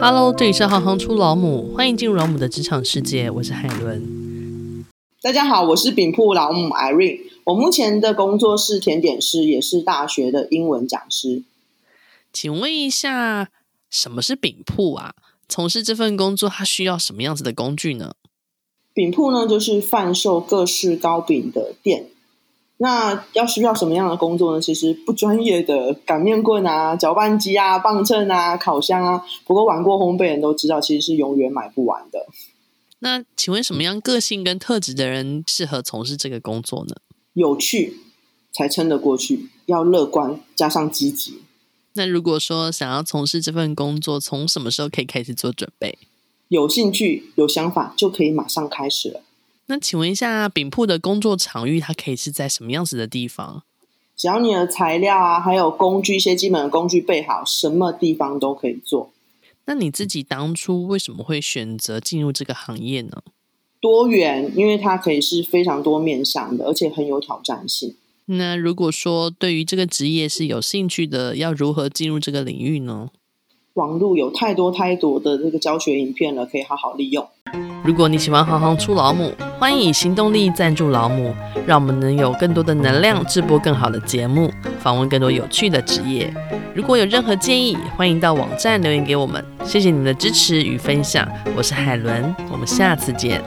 Hello，这里是行行出老母，欢迎进入老母的职场世界，我是海伦。大家好，我是饼铺老母 Irene，我目前的工作是甜点师，也是大学的英文讲师。请问一下，什么是饼铺啊？从事这份工作，它需要什么样子的工具呢？饼铺呢，就是贩售各式糕饼的店。那要需要什么样的工作呢？其实不专业的擀面棍啊、搅拌机啊、磅秤啊、烤箱啊，不过玩过烘焙人都知道，其实是永远买不完的。那请问什么样个性跟特质的人适合从事这个工作呢？有趣才撑得过去，要乐观加上积极。那如果说想要从事这份工作，从什么时候可以开始做准备？有兴趣、有想法就可以马上开始了。那请问一下，饼铺的工作场域，它可以是在什么样子的地方？只要你的材料啊，还有工具，一些基本的工具备好，什么地方都可以做。那你自己当初为什么会选择进入这个行业呢？多元，因为它可以是非常多面向的，而且很有挑战性。那如果说对于这个职业是有兴趣的，要如何进入这个领域呢？网络有太多太多的这个教学影片了，可以好好利用。如果你喜欢行行出老母，欢迎以行动力赞助老母，让我们能有更多的能量制播更好的节目，访问更多有趣的职业。如果有任何建议，欢迎到网站留言给我们。谢谢你们的支持与分享，我是海伦，我们下次见。